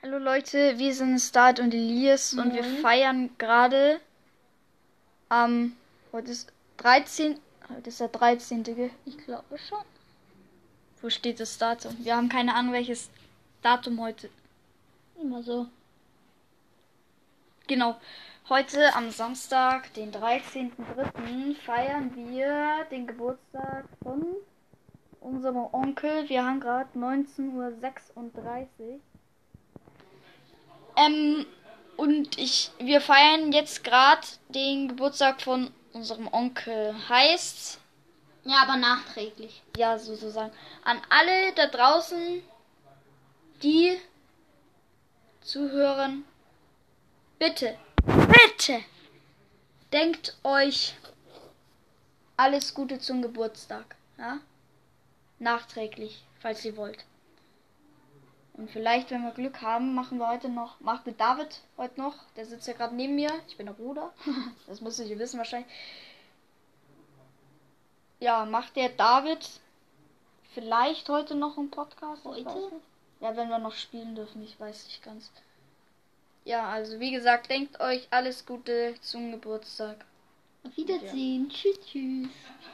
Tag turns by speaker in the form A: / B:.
A: Hallo Leute, wir sind Start und Elias und wir feiern gerade am heute ist 13. Heute ist der 13. Gell?
B: Ich glaube schon.
A: Wo steht das Datum? Wir haben keine Ahnung, welches Datum heute.
B: Immer so.
A: Genau. Heute am Samstag, den 13.03. feiern wir den Geburtstag von unserem Onkel. Wir haben gerade 19.36 Uhr. Ähm, und ich, wir feiern jetzt gerade den Geburtstag von unserem Onkel. Heißt,
B: Ja, aber nachträglich.
A: ja, sozusagen, an alle da draußen, die zuhören, bitte, bitte, denkt euch alles Gute zum Geburtstag, ja? Nachträglich, falls ihr wollt. Und vielleicht, wenn wir Glück haben, machen wir heute noch, macht mit David heute noch, der sitzt ja gerade neben mir, ich bin der Bruder, das müsstet ihr wissen wahrscheinlich. Ja, macht der David vielleicht heute noch einen Podcast?
B: Heute?
A: Ja, wenn wir noch spielen dürfen, ich weiß nicht ganz. Ja, also wie gesagt, denkt euch alles Gute zum Geburtstag.
B: Auf Wiedersehen. Tschüss, tschüss.
A: Ciao.